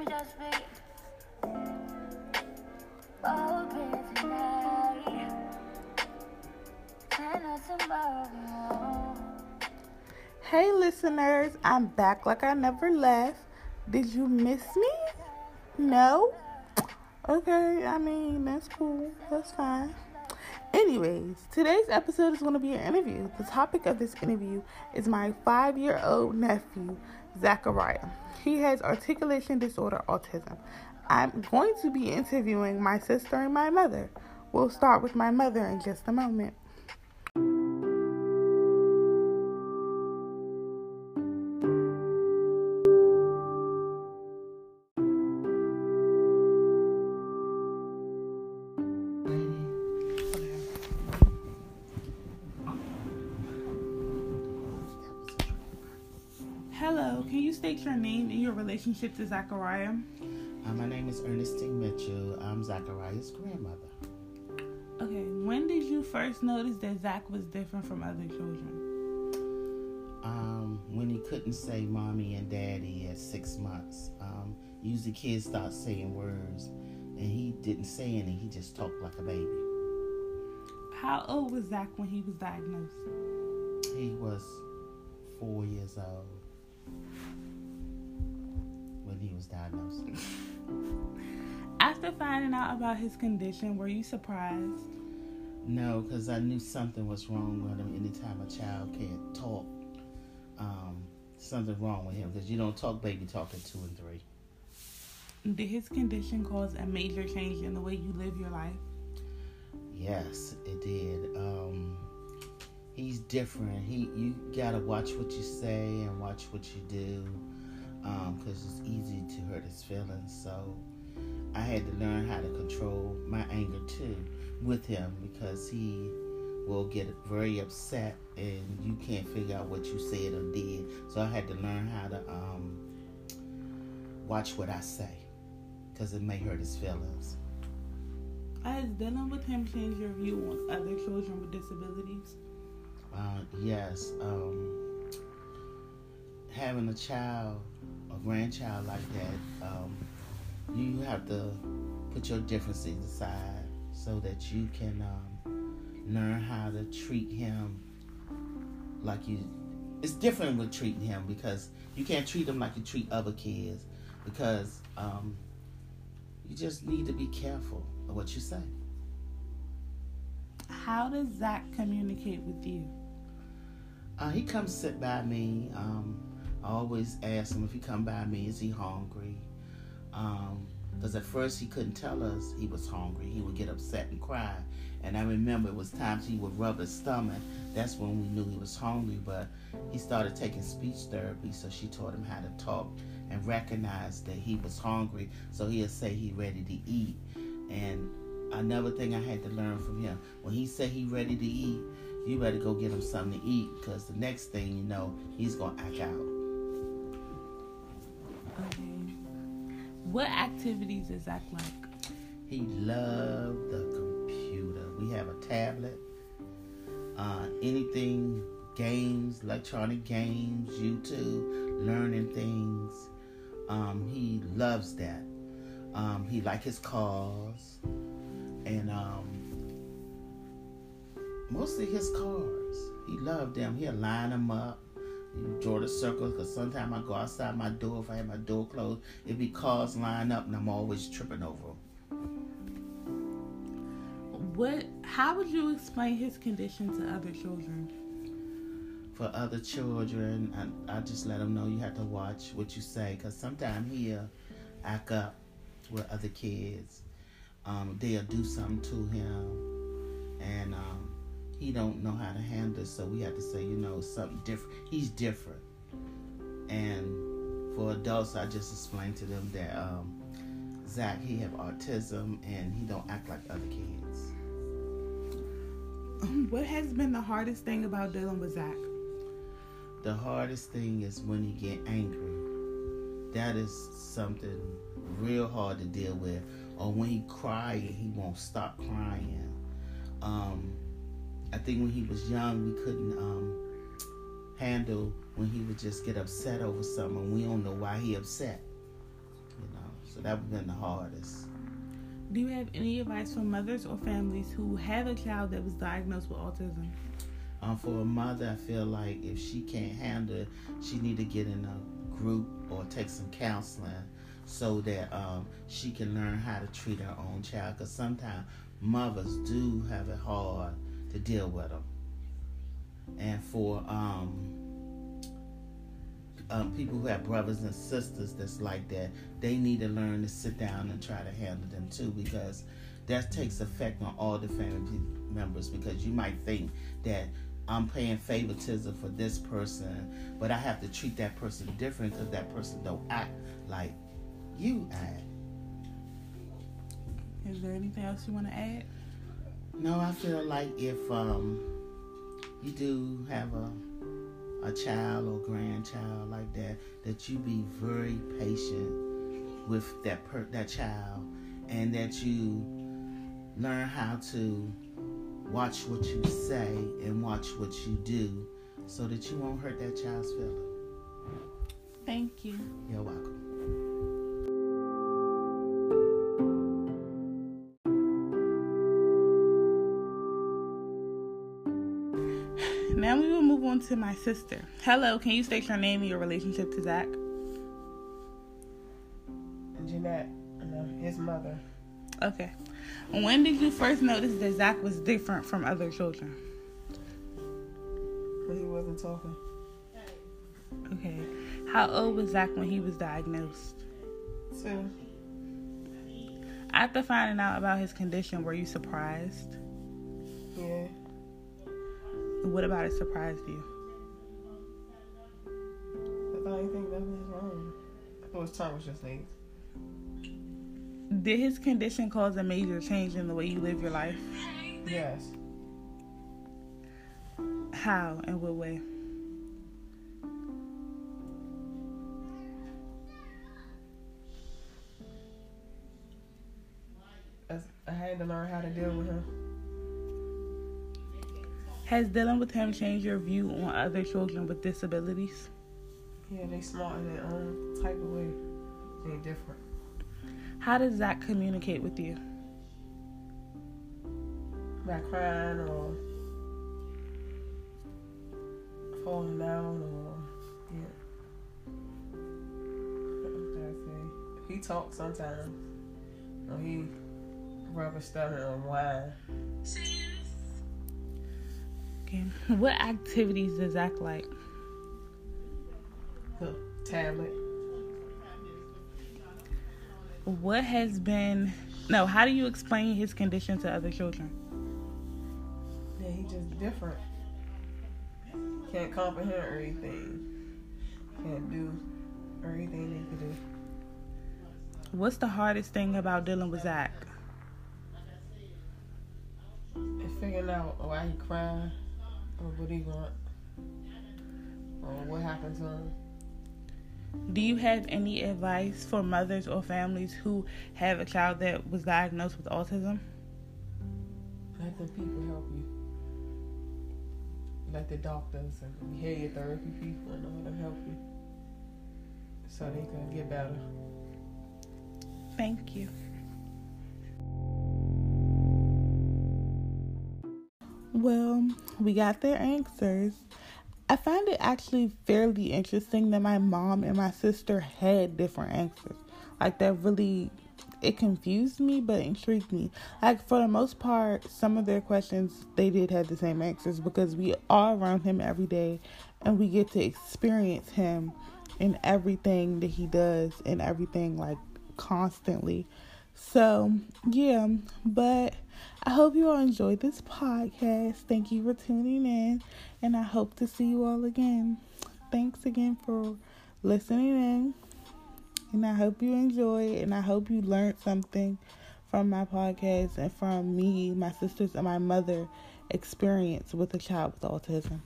me. Open tonight. Tomorrow. Hey, listeners, I'm back like I never left. Did you miss me? No? Okay, I mean, that's cool. That's fine. Anyways, today's episode is going to be an interview. The topic of this interview is my five year old nephew, Zachariah. He has articulation disorder autism. I'm going to be interviewing my sister and my mother. We'll start with my mother in just a moment. Can you state your name and your relationship to Zachariah? Uh, my name is Ernestine Mitchell. I'm Zachariah's grandmother. Okay, when did you first notice that Zach was different from other children? Um, when he couldn't say mommy and daddy at six months, um, usually kids start saying words, and he didn't say any. He just talked like a baby. How old was Zach when he was diagnosed? He was four years old After finding out about his condition, were you surprised? No, because I knew something was wrong with him. Anytime a child can't talk, um, something wrong with him because you don't talk baby talk at two and three. Did his condition cause a major change in the way you live your life? Yes, it did. Um, he's different. He you gotta watch what you say and watch what you do, because it's easy to hurt his feelings. So I had to learn how to control my anger too with him because he will get very upset and you can't figure out what you said or did. So I had to learn how to um, watch what I say because it may hurt his feelings. Has dealing with him changed your view on other children with disabilities? Uh, yes. Um, having a child, a grandchild like that, um, you have to put your differences aside so that you can um, learn how to treat him like you. It's different with treating him because you can't treat him like you treat other kids because um, you just need to be careful of what you say. How does Zach communicate with you? Uh, he comes sit by me. Um, I always ask him if he come by me, is he hungry? Um, because at first he couldn't tell us he was hungry. He would get upset and cry. And I remember it was times he would rub his stomach. That's when we knew he was hungry. But he started taking speech therapy, so she taught him how to talk and recognize that he was hungry. So he'll say he ready to eat. And another thing I had to learn from him, when he said he ready to eat, you better go get him something to eat because the next thing you know, he's gonna act out. What activities does Zach like? He loved the computer. We have a tablet. Uh, anything, games, electronic games, YouTube, learning things. Um, he loves that. Um, he like his cars, and um, mostly his cars. He loved them. He'll line them up. Draw the circles because sometimes I go outside my door if I have my door closed. It be cars lined up and I'm always tripping over them. What? How would you explain his condition to other children? For other children, I, I just let them know you have to watch what you say because sometimes he'll act up with other kids. Um, they'll do something to him, and um, he don't know how to handle it. So we have to say, you know, something different. He's different, and for adults, I just explain to them that um, Zach he have autism and he don't act like other kids. What has been the hardest thing about dealing with Zach? The hardest thing is when he get angry. That is something real hard to deal with. Or when he cry he won't stop crying. Um, I think when he was young, we couldn't um, handle when he would just get upset over something. We don't know why he upset. You know, So that would have been the hardest. Do you have any advice for mothers or families who have a child that was diagnosed with autism? Um, for a mother, I feel like if she can't handle it, she need to get in a group or take some counseling so that um, she can learn how to treat her own child. Because sometimes mothers do have it hard to deal with them. And for um, um, people who have brothers and sisters that's like that, they need to learn to sit down and try to handle them too because that takes effect on all the family members because you might think that I'm paying favoritism for this person, but I have to treat that person different because that person don't act like you act. Is there anything else you want to add? No, I feel like if um, you do have a a child or grandchild like that, that you be very patient with that per- that child, and that you learn how to watch what you say and watch what you do, so that you won't hurt that child's feelings. Thank you. You're welcome. Now we will move on to my sister. Hello, can you state your name and your relationship to Zach? Jeanette, his mother. Okay. When did you first notice that Zach was different from other children? But he wasn't talking. Okay. How old was Zach when he was diagnosed? So, After finding out about his condition, were you surprised? yeah, What about it surprised you? I thought I didn't think nothing was wrong. I thought his tongue was just late. Did his condition cause a major change in the way you live your life? Yes. How? In what way? As- I had to learn how to deal with him. Has dealing with him changed your view on other children with disabilities? Yeah, they smart in their own type of way. They different. How does Zach communicate with you? By crying or falling down or yeah. What I say? He talks sometimes. Or he rub his stomach and whine. Okay. What activities does Zach like? The tablet. What has been no, how do you explain his condition to other children? Yeah, he just different. Can't comprehend everything. Can't do everything they could do. What's the hardest thing about dealing with Zach? Figuring out why he crying or what he want or what happened to him. Do you have any advice for mothers or families who have a child that was diagnosed with autism? Let the people help you. Let the doctors and behavior therapy people and all them help you. So they can get better. Thank you. We got their answers. I find it actually fairly interesting that my mom and my sister had different answers. Like that really it confused me but intrigued me. Like for the most part, some of their questions they did have the same answers because we are around him every day and we get to experience him in everything that he does and everything like constantly. So, yeah, but I hope you all enjoyed this podcast. Thank you for tuning in, and I hope to see you all again. Thanks again for listening in, and I hope you enjoy and I hope you learned something from my podcast and from me, my sisters, and my mother experience with a child with autism.